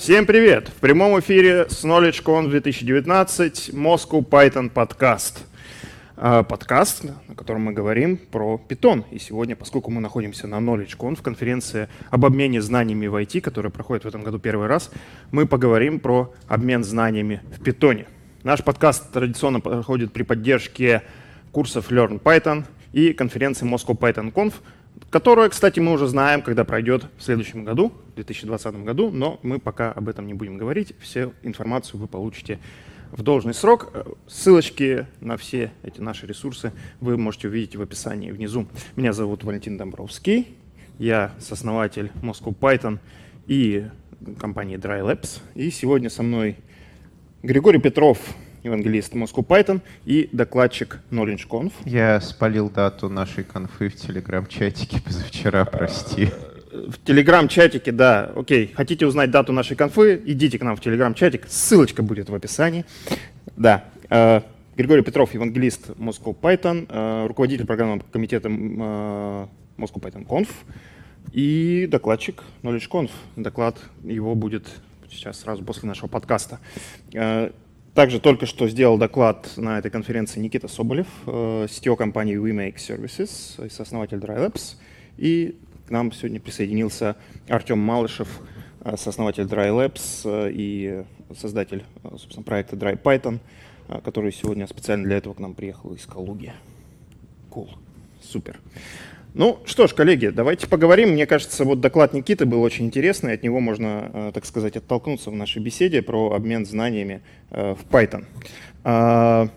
Всем привет! В прямом эфире с KnowledgeCon 2019 Moscow Python подкаст. Подкаст, на котором мы говорим про Python. И сегодня, поскольку мы находимся на KnowledgeCon, в конференции об обмене знаниями в IT, которая проходит в этом году первый раз, мы поговорим про обмен знаниями в Python. Наш подкаст традиционно проходит при поддержке курсов Learn Python и конференции Moscow Python Conf, которая, кстати, мы уже знаем, когда пройдет в следующем году, в 2020 году, но мы пока об этом не будем говорить. Всю информацию вы получите в должный срок. Ссылочки на все эти наши ресурсы вы можете увидеть в описании внизу. Меня зовут Валентин Домбровский. Я сооснователь Moscow Python и компании Dry Labs. И сегодня со мной Григорий Петров, евангелист Moscow Python и докладчик KnowledgeConf. Я спалил дату нашей конфы в телеграм-чатике позавчера, прости в телеграм-чатике, да, окей, хотите узнать дату нашей конфы, идите к нам в телеграм-чатик, ссылочка будет в описании. Да, э, Григорий Петров, евангелист Moscow Python, э, руководитель программного комитета э, Moscow Python Conf и докладчик Knowledge Conf. Доклад его будет сейчас сразу после нашего подкаста. Э, также только что сделал доклад на этой конференции Никита Соболев, э, CTO компании WeMake Services, сооснователь DryLabs, и к нам сегодня присоединился Артем Малышев, э, сооснователь Dry Labs э, и создатель э, собственно, проекта Dry Python, который сегодня специально для этого к нам приехал из Калуги. Cool. Супер. Ну что ж, коллеги, давайте поговорим. Мне кажется, вот доклад Никиты был очень интересный, от него можно, так сказать, оттолкнуться в нашей беседе про обмен знаниями в Python. А,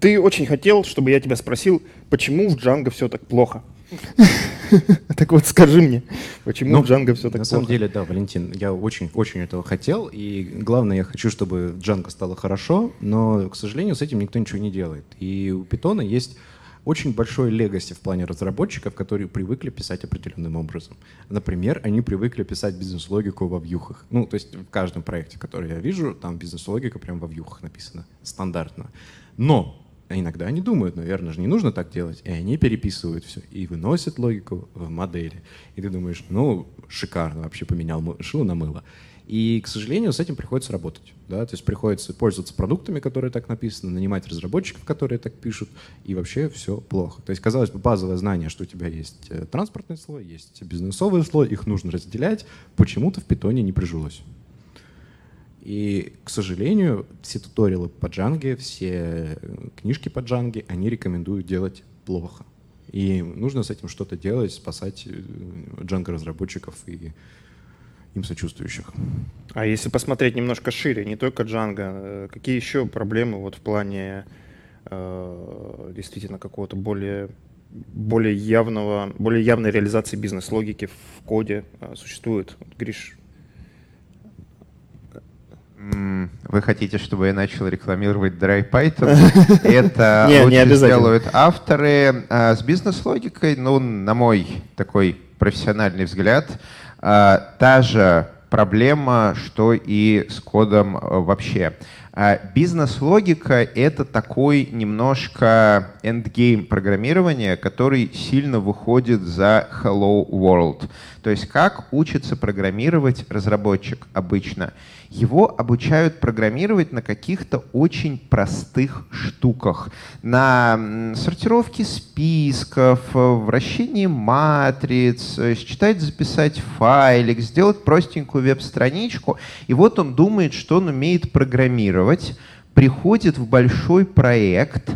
ты очень хотел, чтобы я тебя спросил, почему в Django все так плохо? Так вот скажи мне, почему ну, Django все так На самом деле, да, Валентин, я очень-очень этого хотел, и главное, я хочу, чтобы Django стало хорошо, но, к сожалению, с этим никто ничего не делает. И у Python есть очень большой легаси в плане разработчиков, которые привыкли писать определенным образом. Например, они привыкли писать бизнес-логику во вьюхах. Ну, то есть в каждом проекте, который я вижу, там бизнес-логика прям во вьюхах написана, стандартно. Но иногда они думают, наверное же не нужно так делать, и они переписывают все и выносят логику в модели. И ты думаешь, ну, шикарно, вообще поменял шило на мыло. И, к сожалению, с этим приходится работать. Да? То есть приходится пользоваться продуктами, которые так написаны, нанимать разработчиков, которые так пишут, и вообще все плохо. То есть, казалось бы, базовое знание, что у тебя есть э, транспортный слой, есть бизнесовый слой, их нужно разделять, почему-то в питоне не прижилось. И, к сожалению, все туториалы по джанге, все э, книжки по джанге, они рекомендуют делать плохо. И нужно с этим что-то делать, спасать джанго разработчиков и им сочувствующих. А если посмотреть немножко шире, не только джанго, э, какие еще проблемы вот в плане э, действительно какого-то более более явного, более явной реализации бизнес-логики в коде э, существуют? Гриш, вы хотите, чтобы я начал рекламировать Dry Python? Это лучше сделают авторы. А, с бизнес-логикой, ну, на мой такой профессиональный взгляд, та же проблема, что и с кодом а, вообще. Бизнес-логика — это такой немножко endgame программирования, который сильно выходит за Hello World. То есть как учится программировать разработчик обычно — его обучают программировать на каких-то очень простых штуках. На сортировке списков, вращении матриц, считать, записать файлик, сделать простенькую веб-страничку. И вот он думает, что он умеет программировать, приходит в большой проект,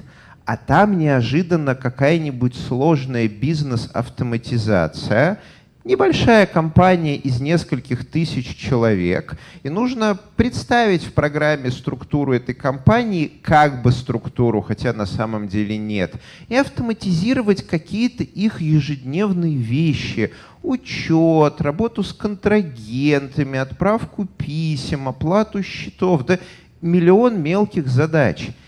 а там неожиданно какая-нибудь сложная бизнес-автоматизация — небольшая компания из нескольких тысяч человек, и нужно представить в программе структуру этой компании, как бы структуру, хотя на самом деле нет, и автоматизировать какие-то их ежедневные вещи, учет, работу с контрагентами, отправку писем, оплату счетов, да миллион мелких задач —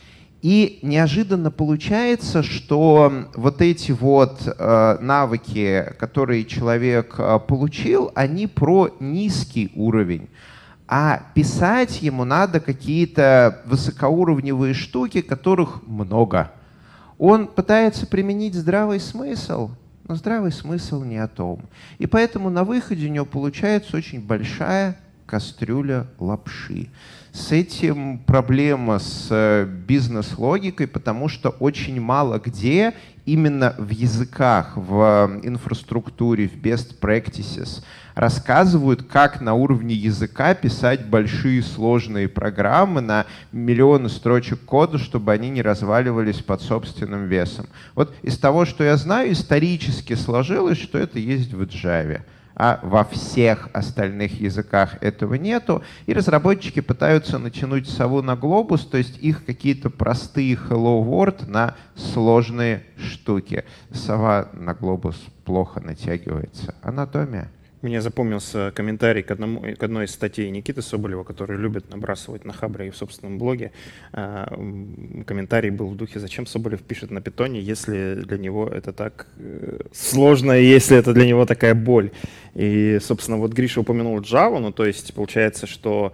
и неожиданно получается, что вот эти вот э, навыки, которые человек э, получил, они про низкий уровень. А писать ему надо какие-то высокоуровневые штуки, которых много. Он пытается применить здравый смысл, но здравый смысл не о том. И поэтому на выходе у него получается очень большая кастрюля лапши. С этим проблема с э, бизнес-логикой, потому что очень мало где именно в языках, в инфраструктуре, в best practices рассказывают, как на уровне языка писать большие сложные программы на миллионы строчек кода, чтобы они не разваливались под собственным весом. Вот из того, что я знаю, исторически сложилось, что это есть в Java а во всех остальных языках этого нету. И разработчики пытаются натянуть сову на глобус, то есть их какие-то простые hello world на сложные штуки. Сова на глобус плохо натягивается. Анатомия. Мне запомнился комментарий к, одному, к одной из статей Никиты Соболева, который любит набрасывать на Хабре и в собственном блоге. А, комментарий был в духе, зачем Соболев пишет на питоне, если для него это так э, сложно, если это для него такая боль. И, собственно, вот Гриша упомянул Java, ну то есть получается, что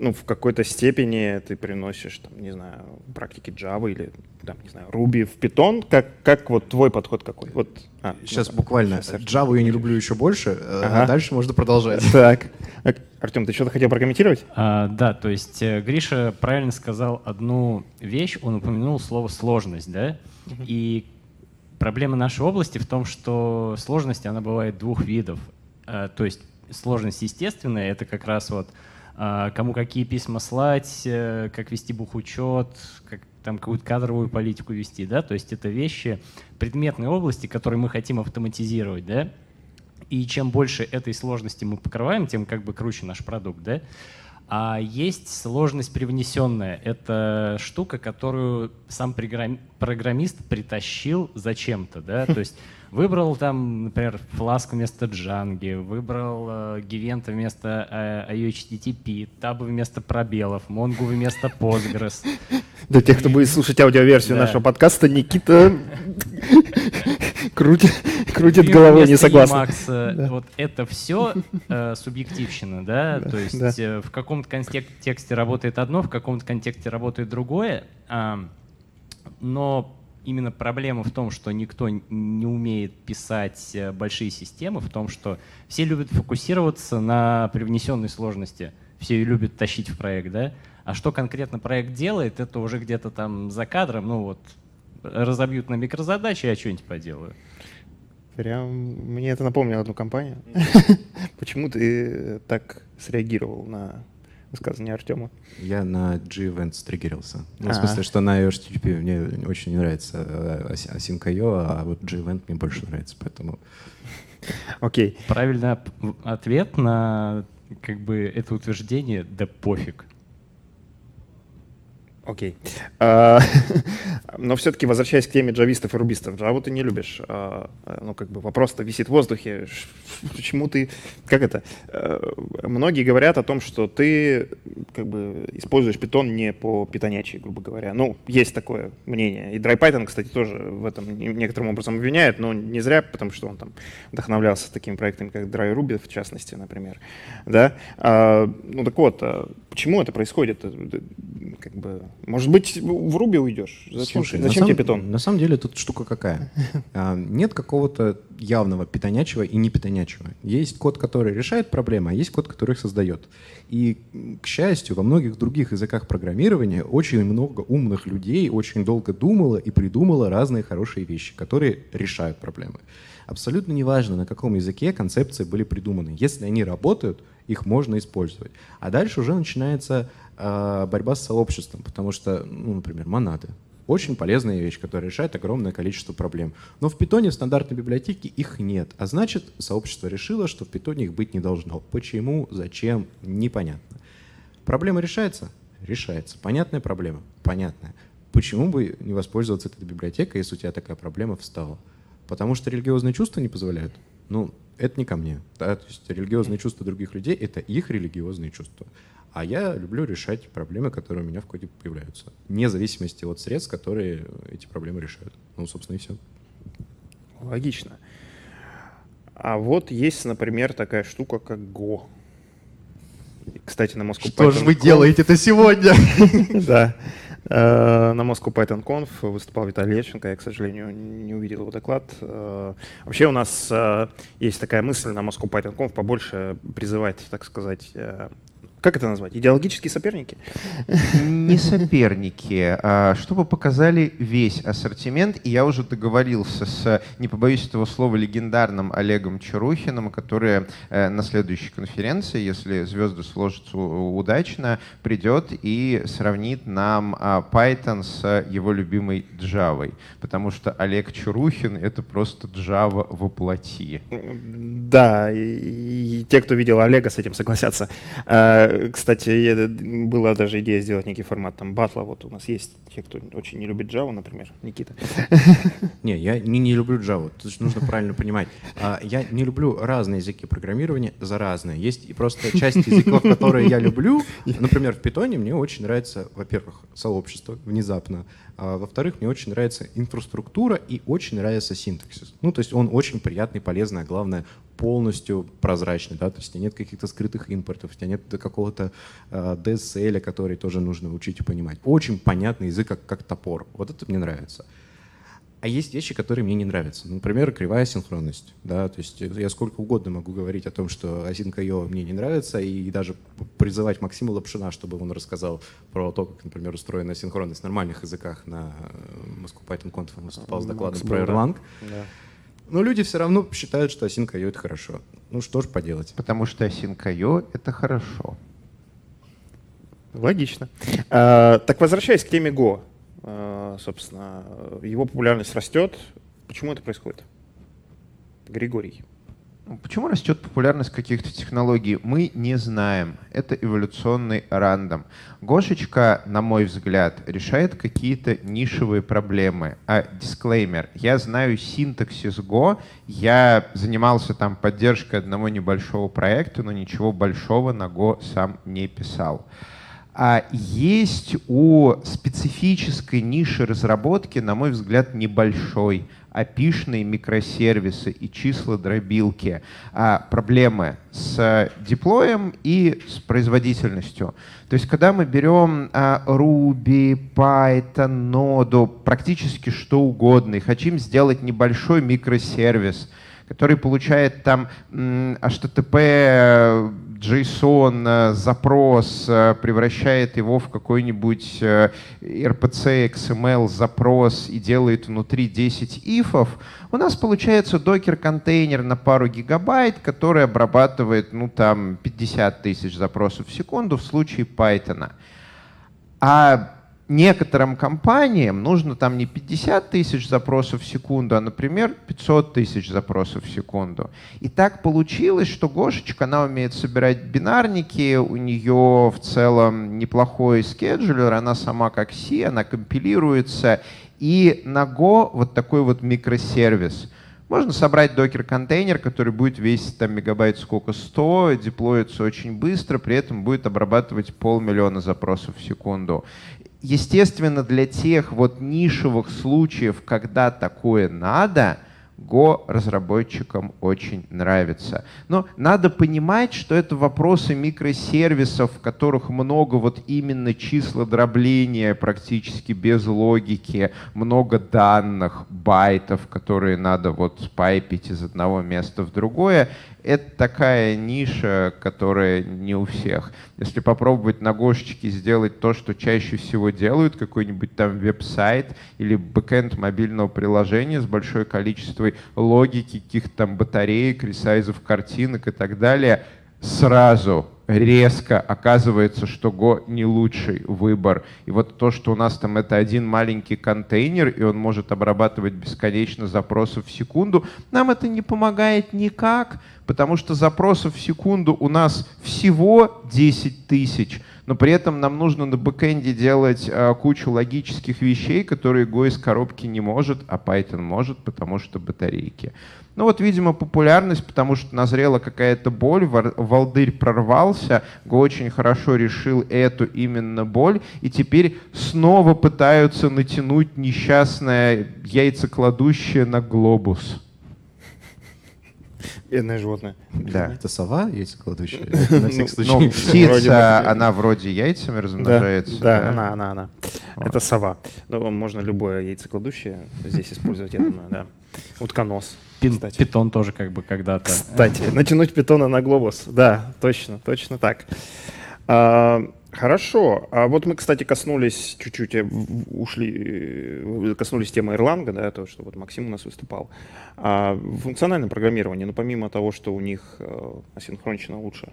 ну, в какой-то степени ты приносишь, там, не знаю, практики Java или, там, не знаю, Ruby в Python. Как, как вот твой подход какой? Вот, а, сейчас ну, буквально. Сейчас, Java я не люблю еще больше, э, ага. а дальше можно продолжать. Так. Артем, ты что-то хотел прокомментировать? А, да, то есть э, Гриша правильно сказал одну вещь, он упомянул слово «сложность», да? Угу. И проблема нашей области в том, что сложность, она бывает двух видов. А, то есть сложность естественная — это как раз вот а, кому какие письма слать, как вести бухучет, как там какую-то кадровую политику вести, да, то есть это вещи предметной области, которые мы хотим автоматизировать, да, и чем больше этой сложности мы покрываем, тем как бы круче наш продукт, да. А есть сложность привнесенная. Это штука, которую сам программист притащил зачем-то, да, то есть Выбрал там, например, фласк вместо джанги, выбрал э, Гивента вместо э, IOHTTP, табы вместо пробелов, Монгу вместо Postgres. Для тех, кто будет слушать аудиоверсию нашего подкаста, Никита крутит, крутит головой, не согласен. да. Вот это все э, субъективщина, да? да? То есть да. э, в каком-то контексте работает одно, в каком-то контексте работает другое. Э, но именно проблема в том, что никто не умеет писать э, большие системы, в том, что все любят фокусироваться на привнесенной сложности, все любят тащить в проект, да? А что конкретно проект делает, это уже где-то там за кадром, ну вот, разобьют на микрозадачи, я что-нибудь поделаю. Прям мне это напомнило одну компанию. Почему ты так среагировал на высказывание Артема. Я на G-Event стригерился. Ну, в смысле, что на HTTP мне очень не нравится э, Async.io, а вот G-Event мне больше нравится, поэтому... Окей. Правильный ответ на как бы это утверждение «да пофиг». Окей. А, но все-таки, возвращаясь к теме джавистов и рубистов, Java ты не любишь. А, ну, как бы вопрос-то висит в воздухе. Почему ты... Как это? А, многие говорят о том, что ты как бы используешь питон не по питонячей, грубо говоря. Ну, есть такое мнение. И DryPython, кстати, тоже в этом некоторым образом обвиняет, но не зря, потому что он там вдохновлялся такими проектами, как DryRuby, в частности, например. Да? Ну, так вот, почему это происходит? Как бы может быть, в Руби уйдешь? Зачем, Слушай, зачем тебе питон? На самом деле тут штука какая. А, нет какого-то явного питонячего и не питонячего. Есть код, который решает проблемы, а есть код, который их создает. И, к счастью, во многих других языках программирования очень много умных людей очень долго думало и придумало разные хорошие вещи, которые решают проблемы. Абсолютно неважно, на каком языке концепции были придуманы. Если они работают, их можно использовать. А дальше уже начинается э, борьба с сообществом, потому что, ну, например, монады. Очень полезная вещь, которая решает огромное количество проблем. Но в питоне в стандартной библиотеке их нет. А значит, сообщество решило, что в питоне их быть не должно. Почему, зачем, непонятно. Проблема решается? Решается. Понятная проблема? Понятная. Почему бы не воспользоваться этой библиотекой, если у тебя такая проблема встала? Потому что религиозные чувства не позволяют? Ну, это не ко мне. Да? То есть религиозные чувства других людей — это их религиозные чувства. А я люблю решать проблемы, которые у меня в коде появляются. Вне зависимости от средств, которые эти проблемы решают. Ну, собственно, и все. Логично. А вот есть, например, такая штука, как Go. Кстати, на Moscow Что же вы делаете-то сегодня? Да. Э, на Moscow Python Conf выступал Виталий Лещенко, я, к сожалению, не увидел его доклад. Э, вообще у нас э, есть такая мысль на Moscow Python Conf побольше призывать, так сказать, как это назвать? Идеологические соперники? Не соперники, а чтобы показали весь ассортимент. И я уже договорился с, не побоюсь этого слова, легендарным Олегом Чарухиным, который э, на следующей конференции, если звезды сложатся удачно, придет и сравнит нам а, Python с его любимой Java. Потому что Олег Чарухин — это просто Java воплоти. Да, и, и те, кто видел Олега, с этим согласятся. Кстати, была даже идея сделать некий формат там батла. Вот у нас есть те, кто очень не любит Java, например, Никита. Не, я не, не люблю Java. Тут нужно правильно понимать. А, я не люблю разные языки программирования за разные. Есть и просто часть языков, которые я люблю. Например, в Python мне очень нравится, во-первых, сообщество внезапно. А, во-вторых, мне очень нравится инфраструктура и очень нравится синтаксис. Ну, то есть он очень приятный, полезный, а главное, полностью прозрачный, да, то есть нет каких-то скрытых импортов, у тебя нет какого-то э, DSL, который тоже нужно учить и понимать. Очень понятный язык, как, как топор. Вот это мне нравится. А есть вещи, которые мне не нравятся. Например, кривая синхронность. Да? То есть я сколько угодно могу говорить о том, что Async.io мне не нравится, и даже призывать Максима Лапшина, чтобы он рассказал про то, как, например, устроена синхронность в нормальных языках на э, Moscow Python Conf. Он выступал с докладом про Erlang. Да. Но люди все равно считают, что Async.io — это хорошо. Ну что ж поделать. Потому что Async.io — это хорошо. Логично. А, так возвращаясь к теме Go. А, собственно, его популярность растет. Почему это происходит? Григорий. Почему растет популярность каких-то технологий? Мы не знаем. Это эволюционный рандом. Гошечка, на мой взгляд, решает какие-то нишевые проблемы. А дисклеймер. Я знаю синтаксис Go. Я занимался там поддержкой одного небольшого проекта, но ничего большого на Go сам не писал. А есть у специфической ниши разработки, на мой взгляд, небольшой опишные микросервисы и числа дробилки, а проблемы с деплоем и с производительностью. То есть, когда мы берем а, Ruby, Python, Node, практически что угодно, и хотим сделать небольшой микросервис, который получает там HTTP JSON э, запрос, э, превращает его в какой-нибудь RPC э, XML запрос и делает внутри 10 ифов, у нас получается докер-контейнер на пару гигабайт, который обрабатывает ну, там, 50 тысяч запросов в секунду в случае Python. А некоторым компаниям нужно там не 50 тысяч запросов в секунду, а, например, 500 тысяч запросов в секунду. И так получилось, что Гошечка, она умеет собирать бинарники, у нее в целом неплохой скеджулер, она сама как C, она компилируется, и на Go вот такой вот микросервис. Можно собрать докер-контейнер, который будет весить там мегабайт сколько 100, деплоится очень быстро, при этом будет обрабатывать полмиллиона запросов в секунду. Естественно, для тех вот нишевых случаев, когда такое надо — Go разработчикам очень нравится. Но надо понимать, что это вопросы микросервисов, в которых много вот именно числа дробления практически без логики, много данных, байтов, которые надо вот пайпить из одного места в другое это такая ниша, которая не у всех. Если попробовать на Гошечке сделать то, что чаще всего делают, какой-нибудь там веб-сайт или бэкэнд мобильного приложения с большой количеством логики, каких-то там батареек, ресайзов картинок и так далее, сразу резко оказывается, что Go не лучший выбор. И вот то, что у нас там это один маленький контейнер, и он может обрабатывать бесконечно запросов в секунду, нам это не помогает никак, потому что запросов в секунду у нас всего 10 тысяч, но при этом нам нужно на бэкэнде делать а, кучу логических вещей, которые Go из коробки не может, а Python может, потому что батарейки. Ну вот, видимо, популярность, потому что назрела какая-то боль, Валдырь прорвался, Го очень хорошо решил эту именно боль, и теперь снова пытаются натянуть несчастное яйцекладущее на глобус. Бедное животное. Да. Это сова яйцекладущая? На всякий случай. Ну, птица, она вроде яйцами размножается. Да, она, она, она. Это сова. Ну, можно любое яйцекладущее здесь использовать, я думаю, да. Утконос. Пин, кстати. Питон тоже как бы когда-то. Кстати, натянуть питона на глобус. Да, точно, точно так. Хорошо. А вот мы, кстати, коснулись чуть-чуть, э, ушли, э, коснулись темы Erlang, да, то, что вот Максим у нас выступал. А функциональное программирование, ну, помимо того, что у них э, асинхронично лучше,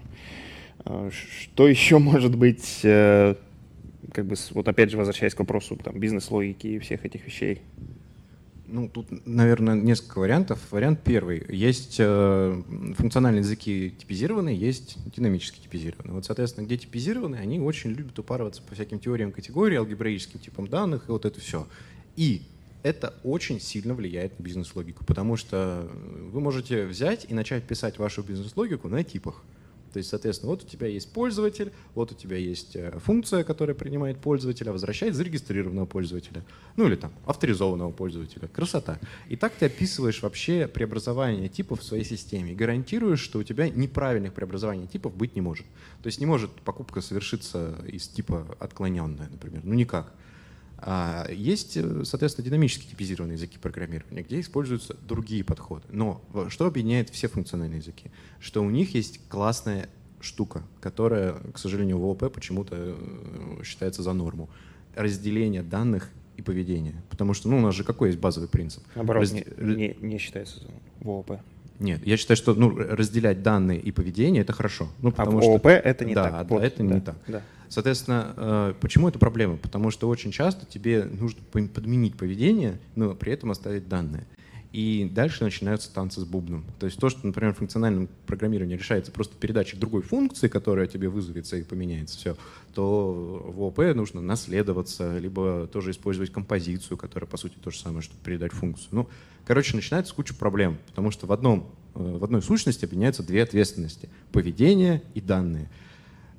что еще может быть, как бы, вот опять же, возвращаясь к вопросу там, бизнес-логики и всех этих вещей? Ну, тут, наверное, несколько вариантов. Вариант первый. Есть э, функциональные языки типизированные, есть динамически типизированные. Вот, соответственно, где типизированные, они очень любят упарываться по всяким теориям категорий, алгебраическим типам данных и вот это все. И это очень сильно влияет на бизнес-логику, потому что вы можете взять и начать писать вашу бизнес-логику на типах. То есть, соответственно, вот у тебя есть пользователь, вот у тебя есть э, функция, которая принимает пользователя, возвращает зарегистрированного пользователя, ну или там авторизованного пользователя. Красота. И так ты описываешь вообще преобразование типов в своей системе и гарантируешь, что у тебя неправильных преобразований типов быть не может. То есть не может покупка совершиться из типа отклоненная, например. Ну никак. А есть, э, соответственно, динамически типизированные языки программирования, где используются другие подходы. Но что объединяет все функциональные языки? Что у них есть классная штука, которая, к сожалению, в ООП почему-то э, считается за норму. Разделение данных и поведения. Потому что ну, у нас же какой есть базовый принцип? Наоборот, Раз... не, не, не считается в ООП. Нет, я считаю, что ну, разделять данные и поведение это хорошо. Ну, потому а в ООП что... это не да, так. Вот, это да, не так. Да. Соответственно, э, почему это проблема? Потому что очень часто тебе нужно подменить поведение, но при этом оставить данные. И дальше начинаются танцы с бубном. То есть то, что, например, в функциональном программировании решается просто передачей другой функции, которая тебе вызовется и поменяется все, то в ООП нужно наследоваться, либо тоже использовать композицию, которая, по сути, то же самое, чтобы передать функцию. Ну, короче, начинается куча проблем, потому что в, одном, э, в одной сущности объединяются две ответственности — поведение и данные.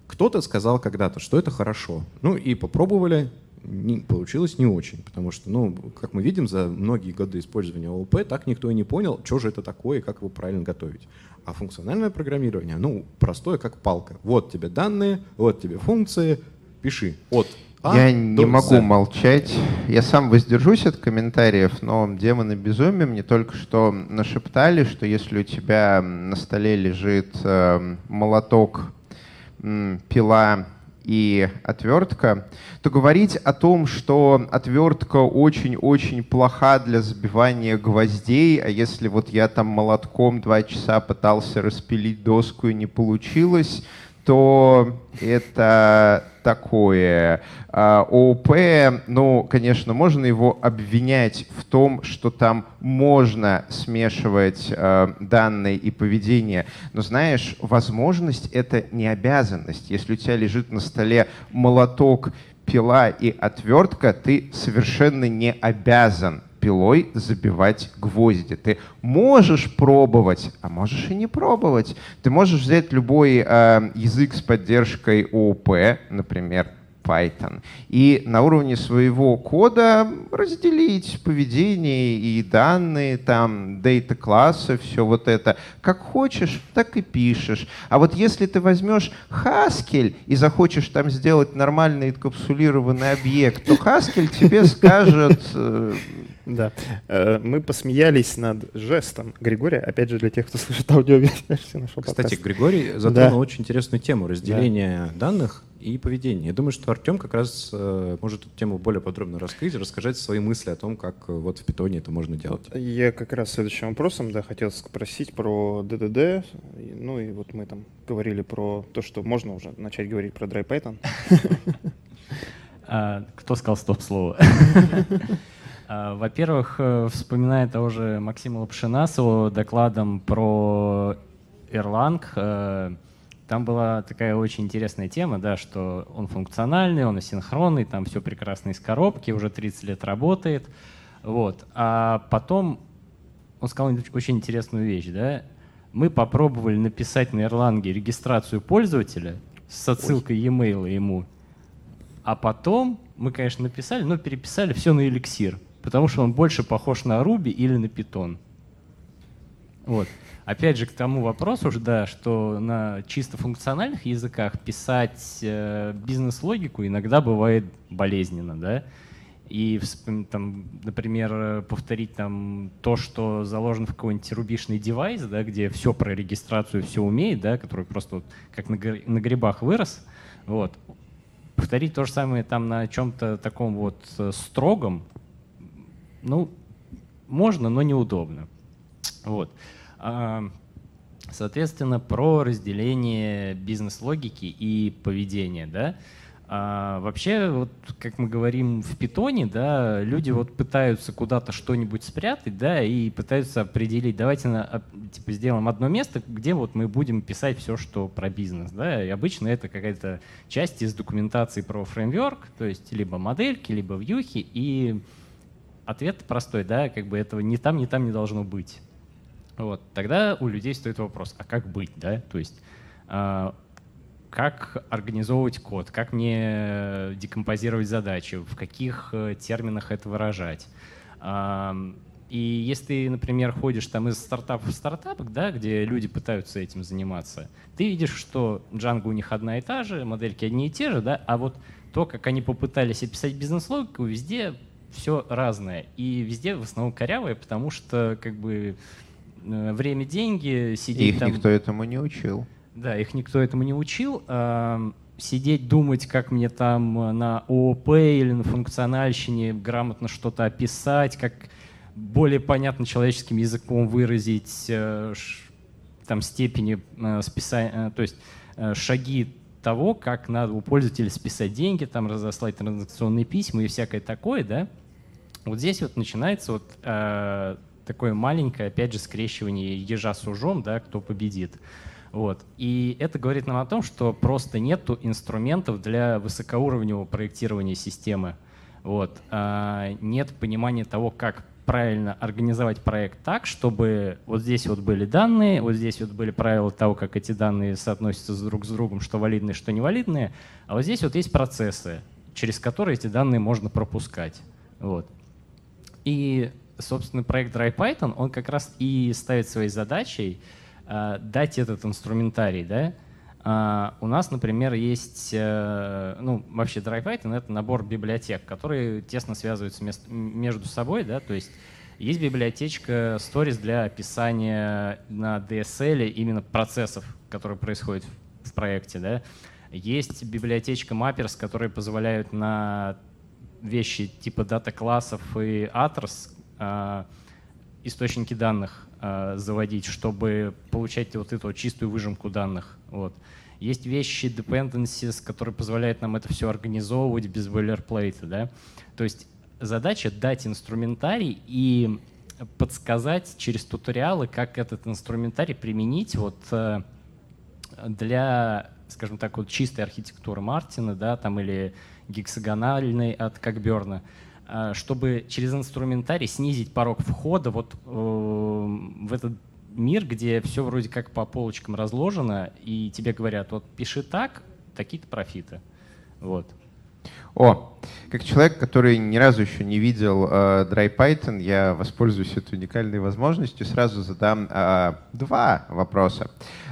Кто-то сказал когда-то, что это хорошо. Ну и попробовали, не, получилось не очень, потому что, ну, как мы видим, за многие годы использования ООП так никто и не понял, что же это такое и как его правильно готовить. А функциональное программирование, ну, простое, как палка. Вот тебе данные, вот тебе функции, пиши от а, я не могу Z. молчать. Я сам воздержусь от комментариев, но демоны безумия мне только что нашептали, что если у тебя на столе лежит э, молоток пила и отвертка, то говорить о том, что отвертка очень-очень плоха для забивания гвоздей, а если вот я там молотком два часа пытался распилить доску и не получилось, то это такое. А, ну, конечно, можно его обвинять в том, что там можно смешивать э, данные и поведение, но знаешь, возможность — это не обязанность. Если у тебя лежит на столе молоток, пила и отвертка, ты совершенно не обязан пилой забивать гвозди. Ты можешь пробовать, а можешь и не пробовать. Ты можешь взять любой э, язык с поддержкой ООП, например, Python. И на уровне своего кода разделить поведение и данные, там, дейта классы, все вот это. Как хочешь, так и пишешь. А вот если ты возьмешь Haskell и захочешь там сделать нормальный инкапсулированный объект, то Haskell тебе скажет, э, да. Э, мы посмеялись над жестом Григория, опять же, для тех, кто слышит аудиоверсию нашего Кстати, подкаста. Григорий затронул да. очень интересную тему разделения да. данных и поведения. Я думаю, что Артем как раз э, может эту тему более подробно раскрыть, рассказать свои мысли о том, как э, вот в питоне это можно делать. Я как раз следующим вопросом да, хотел спросить про DDD. Ну и вот мы там говорили про то, что можно уже начать говорить про DryPython. А, кто сказал стоп-слово? А, во-первых, э, вспоминая того же Максима Лапшина с его докладом про Erlang, э, там была такая очень интересная тема, да, что он функциональный, он асинхронный, там все прекрасно из коробки, уже 30 лет работает. Вот. А потом он сказал очень интересную вещь. Да? Мы попробовали написать на Erlang регистрацию пользователя с отсылкой e-mail ему, а потом мы, конечно, написали, но переписали все на эликсир потому что он больше похож на Ruby или на Python. Вот. Опять же, к тому вопросу, да, что на чисто функциональных языках писать э, бизнес-логику иногда бывает болезненно, да. И, там, например, повторить там то, что заложено в какой-нибудь рубишный девайс, да, где все про регистрацию, все умеет, да, который просто вот как на, грибах вырос, Вот. Повторить то же самое там на чем-то таком вот э, строгом, ну, можно, но неудобно. Вот. А, соответственно, про разделение бизнес-логики и поведения, да, а вообще, вот как мы говорим в питоне, да, люди вот пытаются куда-то что-нибудь спрятать, да, и пытаются определить, давайте на, типа сделаем одно место, где вот мы будем писать все, что про бизнес, да, и обычно это какая-то часть из документации про фреймворк, то есть либо модельки, либо вьюхи, и ответ простой, да, как бы этого ни там, ни там не должно быть. Вот, тогда у людей стоит вопрос, а как быть, да, то есть а, как организовывать код, как мне декомпозировать задачи, в каких э, терминах это выражать. И если ты, например, ходишь там из стартапа в стартап, да, где люди пытаются этим заниматься, ты видишь, что Django у них одна и та же, модельки одни и те же, да, а вот то, как они попытались описать бизнес-логику, везде все разное. И везде в основном корявое, потому что как бы э, время, деньги, сидеть их там... никто этому не учил. Да, их никто этому не учил. Сидеть, думать, как мне там на ООП или на функциональщине грамотно что-то описать, как более понятно человеческим языком выразить э, там степени э, списания, э, то есть шаги того, как надо у пользователя списать деньги, там разослать транзакционные письма и всякое такое, да. Вот здесь вот начинается вот э, такое маленькое, опять же, скрещивание ежа с ужом, да, кто победит. Вот. И это говорит нам о том, что просто нет инструментов для высокоуровневого проектирования системы. Вот. А нет понимания того, как правильно организовать проект так, чтобы вот здесь вот были данные, вот здесь вот были правила того, как эти данные соотносятся друг с другом, что валидные, что невалидные, а вот здесь вот есть процессы, через которые эти данные можно пропускать. Вот. И, собственно, проект DryPython, он как раз и ставит своей задачей Э, дать этот инструментарий, да, у нас, например, есть, uh, ну, вообще DrivePython — это набор библиотек, которые тесно связываются между собой, да, то есть есть библиотечка Stories для описания на DSL именно процессов, которые происходят в проекте, да. Есть библиотечка Mappers, которые позволяют на вещи типа дата-классов и address uh, источники данных э, заводить, чтобы получать вот эту чистую выжимку данных. Вот. Есть вещи, dependencies, которые позволяют нам это все организовывать без boilerplate. Да? То есть задача дать инструментарий и подсказать через туториалы, как этот инструментарий применить вот, э, для, скажем так, вот чистой архитектуры Мартина, да, там, или гексагональной от Кокберна. А, чтобы через инструментарий снизить порог входа вот э, в этот мир, где все вроде как по полочкам разложено, и тебе говорят, вот пиши так, такие-то профиты. Вот. О, как человек, который ни разу еще не видел э, DryPython, я воспользуюсь этой уникальной возможностью, сразу задам э, два вопроса.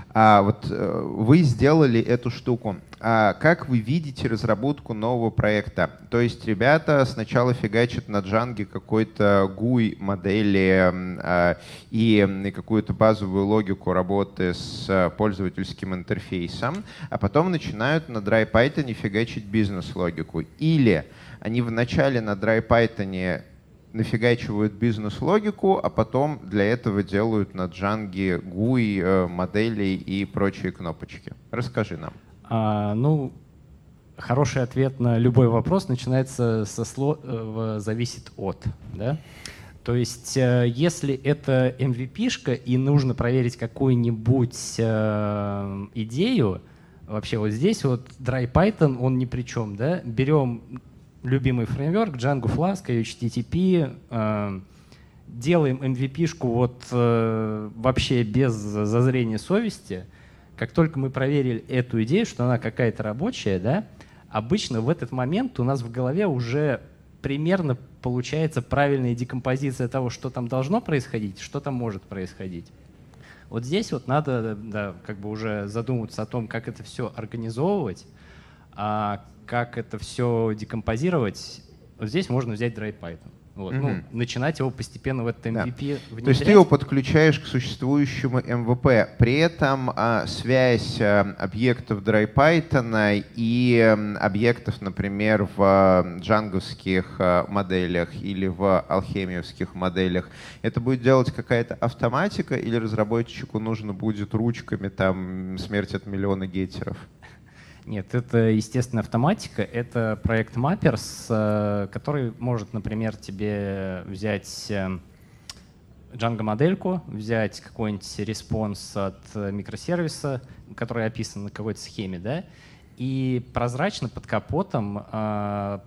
А, вот э, вы сделали эту штуку. А как вы видите разработку нового проекта? То есть ребята сначала фигачат на джанге какой-то GUI модели а, и какую-то базовую логику работы с пользовательским интерфейсом, а потом начинают на DryPython фигачить бизнес-логику. Или они вначале на DryPython нафигачивают бизнес-логику, а потом для этого делают на джанге GUI, э, модели и прочие кнопочки. Расскажи нам. А, ну, хороший ответ на любой вопрос начинается со слова э, «зависит от». Да? То есть, э, если это MVP-шка и нужно проверить какую-нибудь э, идею, вообще вот здесь вот Dry Python, он ни при чем, да? Берем любимый фреймворк Django Flask, HTTP, э, делаем MVP-шку вот э, вообще без зазрения совести. Как только мы проверили эту идею, что она какая-то рабочая, да, обычно в этот момент у нас в голове уже примерно получается правильная декомпозиция того, что там должно происходить, что там может происходить. Вот здесь вот надо да, как бы уже задумываться о том, как это все организовывать, а как это все декомпозировать, вот здесь можно взять DryPython. Вот. Mm-hmm. Ну, начинать его постепенно в этот MVP да. внедрять. То есть ты его подключаешь к существующему MVP. При этом а, связь а, объектов DryPython и а, объектов, например, в а, джанговских а, моделях или в алхемиевских моделях, это будет делать какая-то автоматика или разработчику нужно будет ручками там смерть от миллиона геттеров? Нет, это, естественно, автоматика. Это проект Mappers, э, который может, например, тебе взять э, Django-модельку, взять какой-нибудь response от микросервиса, который описан на какой-то схеме, да, и прозрачно под капотом э,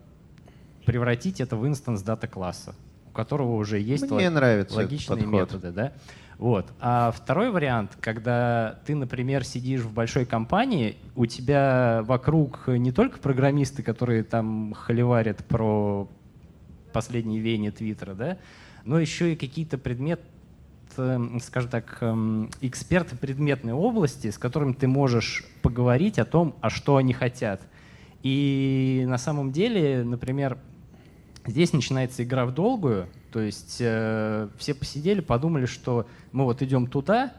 превратить это в инстанс дата класса, у которого уже есть Мне нравится логичные методы. Да? Вот. А второй вариант, когда ты, например, сидишь в большой компании, у тебя вокруг не только программисты, которые там холиварят про последние веяния Твиттера, да, но еще и какие-то предметы, скажем так, эм, эксперты предметной области, с которыми ты можешь поговорить о том, а что они хотят. И на самом деле, например, здесь начинается игра в долгую — то есть э, все посидели, подумали, что мы вот идем туда,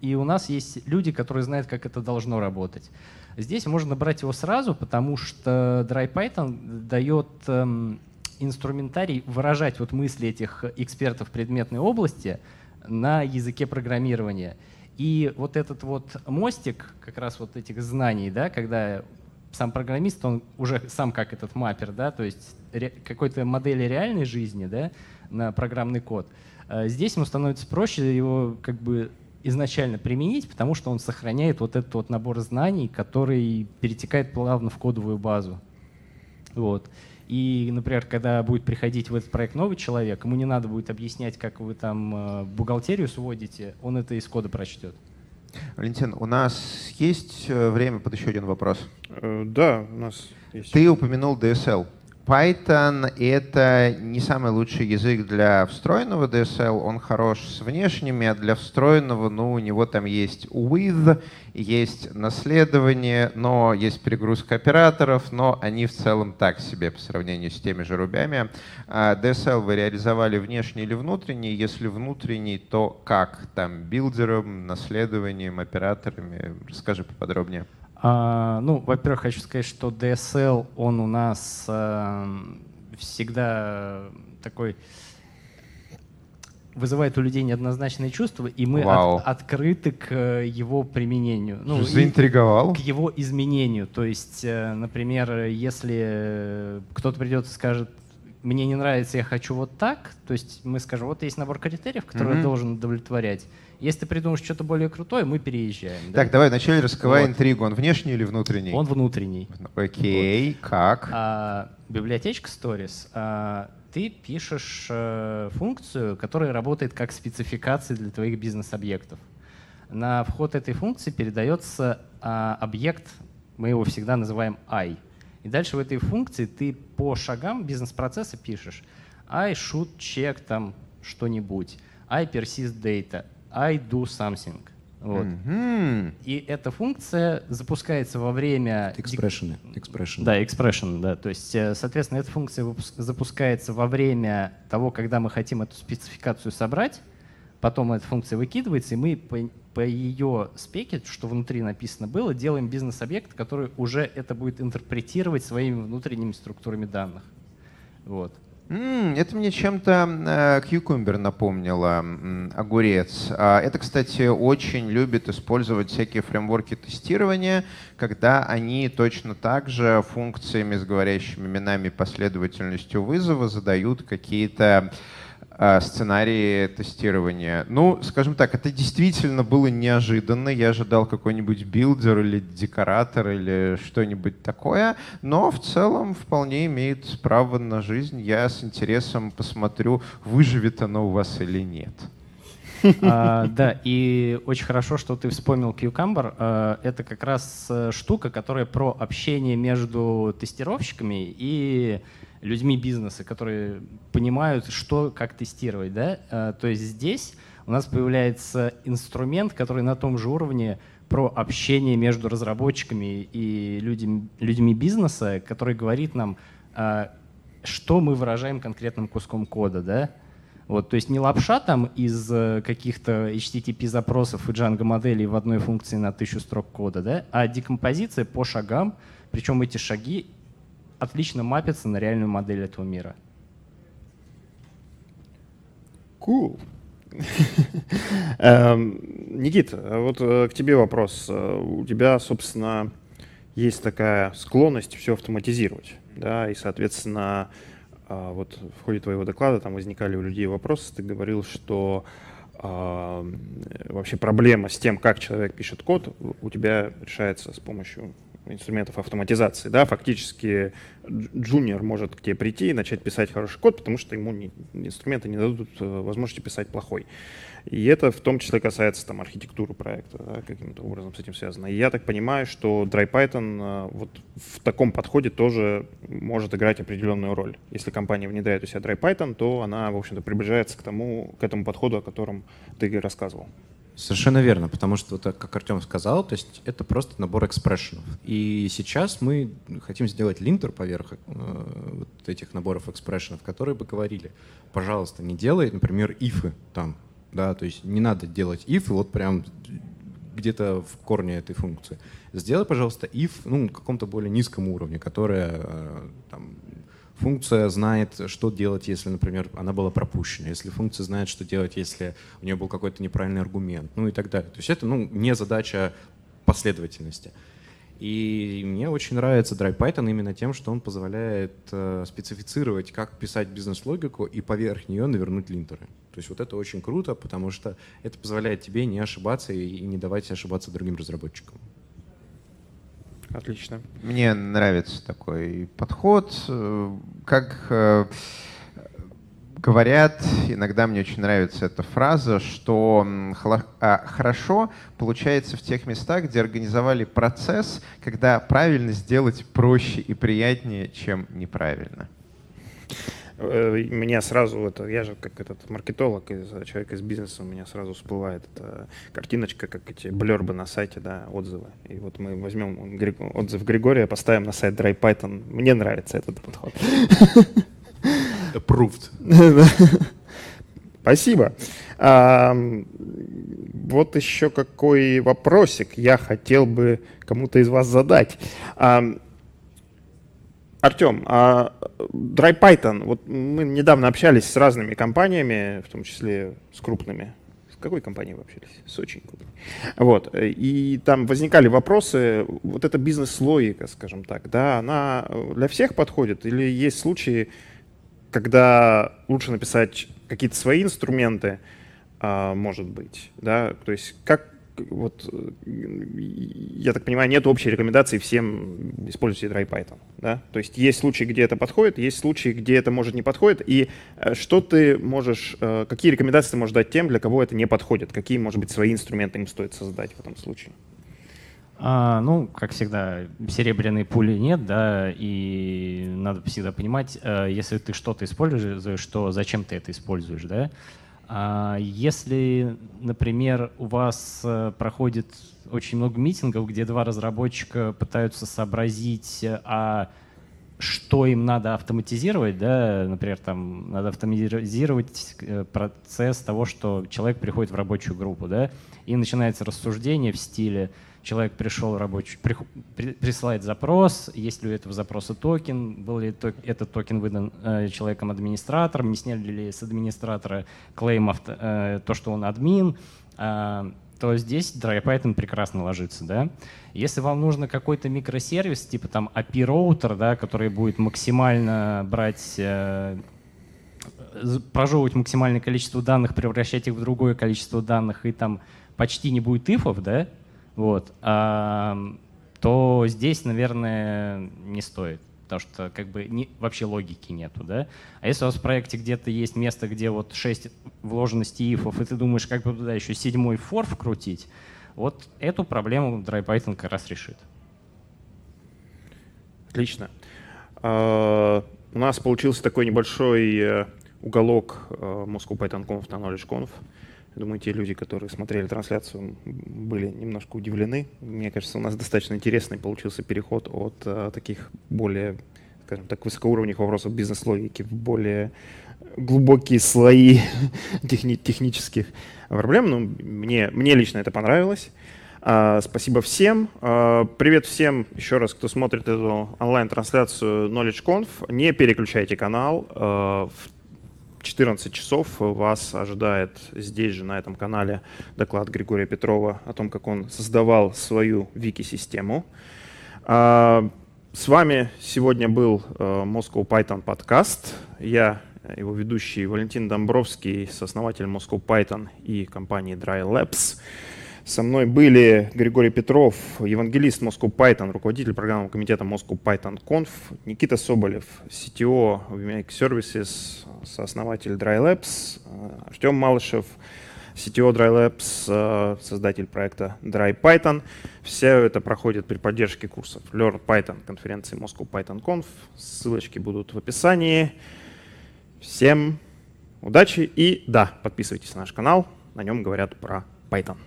и у нас есть люди, которые знают, как это должно работать. Здесь можно брать его сразу, потому что DryPython дает эм, инструментарий выражать вот мысли этих экспертов предметной области на языке программирования. И вот этот вот мостик как раз вот этих знаний, да, когда сам программист, он уже сам как этот маппер, да, то есть какой-то модели реальной жизни, да, на программный код. Э, здесь ему становится проще его как бы изначально применить, потому что он сохраняет вот этот вот набор знаний, который перетекает плавно в кодовую базу. Вот. И, например, когда будет приходить в этот проект новый человек, ему не надо будет объяснять, как вы там э, бухгалтерию сводите, он это из кода прочтет. Валентин, у нас есть э, время под еще один вопрос? Да, у нас есть. Ты упомянул DSL. Python — это не самый лучший язык для встроенного DSL, он хорош с внешними, а для встроенного, ну, у него там есть with, есть наследование, но есть перегрузка операторов, но они в целом так себе по сравнению с теми же рубями. А DSL вы реализовали внешний или внутренний? Если внутренний, то как? Там билдером, наследованием, операторами? Расскажи поподробнее. А, ну, во-первых, хочу сказать, что DSL, он у нас а, всегда такой вызывает у людей неоднозначные чувства, и мы от, открыты к его применению. Ну, Заинтриговал. К его изменению. То есть, э, например, если кто-то придет и скажет, мне не нравится, я хочу вот так, то есть мы скажем, вот есть набор критериев, которые mm-hmm. должен удовлетворять. Если ты придумаешь что-то более крутое, мы переезжаем. Так, да? давай вначале раскрывай вот. интригу. Он внешний или внутренний? Он внутренний. Окей, вот. как? А, библиотечка Stories. А, ты пишешь а, функцию, которая работает как спецификация для твоих бизнес-объектов. На вход этой функции передается а, объект, мы его всегда называем I. И дальше в этой функции ты по шагам бизнес-процесса пишешь I should check там что-нибудь, I persist data, I do something. Вот. Mm-hmm. И эта функция запускается во время... Expression. expression. Да, expression, да. То есть, э, соответственно, эта функция запускается во время того, когда мы хотим эту спецификацию собрать, потом эта функция выкидывается, и мы по, по ее спеке, что внутри написано было, делаем бизнес-объект, который уже это будет интерпретировать своими внутренними структурами данных. Вот. Это мне чем-то э, Cucumber напомнило, огурец. А это, кстати, очень любит использовать всякие фреймворки тестирования, когда они точно так же функциями с говорящими именами последовательностью вызова задают какие-то сценарии тестирования. Ну, скажем так, это действительно было неожиданно. Я ожидал какой-нибудь билдер или декоратор или что-нибудь такое, но в целом вполне имеет право на жизнь. Я с интересом посмотрю, выживет оно у вас или нет. А, да, и очень хорошо, что ты вспомнил Cucumber. А, это как раз э, штука, которая про общение между тестировщиками и людьми бизнеса, которые понимают, что, как тестировать. Да? А, то есть здесь у нас появляется инструмент, который на том же уровне про общение между разработчиками и людьми, людьми бизнеса, который говорит нам, а, что мы выражаем конкретным куском кода, да? Вот, то есть не лапша там из э, каких-то HTTP запросов и Django моделей в одной функции на тысячу строк кода, да, а декомпозиция по шагам, причем эти шаги отлично мапятся на реальную модель этого мира. Cool. Эм, Никит, вот э, к тебе вопрос. Э, у тебя, собственно, есть такая склонность все автоматизировать, да, и, соответственно, а, вот в ходе твоего доклада там возникали у людей вопросы, ты говорил, что а, вообще проблема с тем, как человек пишет код, у тебя решается с помощью инструментов автоматизации. Да? Фактически джуниор может к тебе прийти и начать писать хороший код, потому что ему не, инструменты не дадут э, возможности писать плохой. И это в том числе касается там, архитектуры проекта, да, каким-то образом с этим связано. И я так понимаю, что DryPython э, вот в таком подходе тоже может играть определенную роль. Если компания внедряет у себя DryPython, то она, в общем-то, приближается к, тому, к этому подходу, о котором ты рассказывал. Совершенно верно, потому что, как Артем сказал, то есть это просто набор экспрессионов. И сейчас мы хотим сделать линтер поверх э, вот этих наборов экспрессионов, которые бы говорили, пожалуйста, не делай, например, ифы там, да, то есть не надо делать if вот прям где-то в корне этой функции. Сделай, пожалуйста, if ну, на каком-то более низком уровне, которая э, там, функция знает, что делать, если, например, она была пропущена, если функция знает, что делать, если у нее был какой-то неправильный аргумент, ну и так далее. То есть это ну, не задача последовательности. И мне очень нравится DryPython именно тем, что он позволяет э, специфицировать, как писать бизнес-логику и поверх нее навернуть линтеры. То есть вот это очень круто, потому что это позволяет тебе не ошибаться и не давать ошибаться другим разработчикам. Отлично. Мне нравится такой подход. Как э, говорят, иногда мне очень нравится эта фраза, что а, хорошо получается в тех местах, где организовали процесс, когда правильно сделать проще и приятнее, чем неправильно. Э, меня сразу это, я же как этот маркетолог, человек из бизнеса, у меня сразу всплывает эта картиночка, как эти блербы на сайте, да, отзывы. И вот мы возьмем отзыв Григория, поставим на сайт DryPython. Мне нравится этот подход. Approved. Спасибо. А, вот еще какой вопросик я хотел бы кому-то из вас задать. А, Артем, а DryPython, вот мы недавно общались с разными компаниями, в том числе с крупными. С какой компанией вы общались? С очень крупной. Вот. И там возникали вопросы, вот эта бизнес-логика, скажем так, да, она для всех подходит или есть случаи, когда лучше написать какие-то свои инструменты, а, может быть, да, то есть как, вот, я так понимаю, нет общей рекомендации всем использовать DryPython. Да? То есть есть случаи, где это подходит, есть случаи, где это может не подходит. И э, что ты можешь, э, какие рекомендации ты можешь дать тем, для кого это не подходит? Какие, может быть, свои инструменты им стоит создать в этом случае? А, ну, как всегда, серебряной пули нет, да, и надо всегда понимать, э, если ты что-то используешь, что зачем ты это используешь, да. А если, например, у вас э, проходит очень много митингов, где два разработчика пытаются сообразить, а что им надо автоматизировать, да, например, там надо автоматизировать э, процесс того, что человек приходит в рабочую группу, да, и начинается рассуждение в стиле, человек пришел рабочий, при, при, присылает запрос, есть ли у этого запроса токен, был ли ток, этот токен выдан э, человеком-администратором, не сняли ли с администратора клейм авто, э, то, что он админ, э, то здесь DryPython прекрасно ложится. Да? Если вам нужно какой-то микросервис, типа там API-роутер, да, который будет максимально брать э, прожевывать максимальное количество данных, превращать их в другое количество данных, и там почти не будет ифов, да, вот, а, то здесь, наверное, не стоит, потому что как бы не, вообще логики нету, да. А если у вас в проекте где-то есть место, где вот 6 вложенности ифов, и ты думаешь, как бы туда еще седьмой фор вкрутить, вот эту проблему DryPython как раз решит. Отлично. Uh, у нас получился такой небольшой э, уголок uh, Moscow Python Conf на Knowledge Conf. Думаю, те люди, которые смотрели трансляцию, были немножко удивлены. Мне кажется, у нас достаточно интересный получился переход от а, таких более скажем так, высокоуровневых вопросов бизнес-логики в более глубокие слои техни технических проблем. Ну, мне, мне лично это понравилось. Uh, спасибо всем. Uh, привет всем еще раз, кто смотрит эту онлайн-трансляцию KnowledgeConf. Не переключайте канал. Uh, 14 часов вас ожидает здесь же, на этом канале, доклад Григория Петрова о том, как он создавал свою вики-систему. С вами сегодня был Moscow Python подкаст. Я его ведущий Валентин Домбровский, сооснователь Moscow Python и компании Dry Labs. Со мной были Григорий Петров, евангелист Moscow Python, руководитель программного комитета Moscow Python Conf, Никита Соболев, CTO Vimake Services, сооснователь Dry Labs, Артем Малышев, CTO Dry Labs, создатель проекта Dry Python. Все это проходит при поддержке курсов Learn Python конференции Moscow Python Conf. Ссылочки будут в описании. Всем удачи и да, подписывайтесь на наш канал, на нем говорят про Python.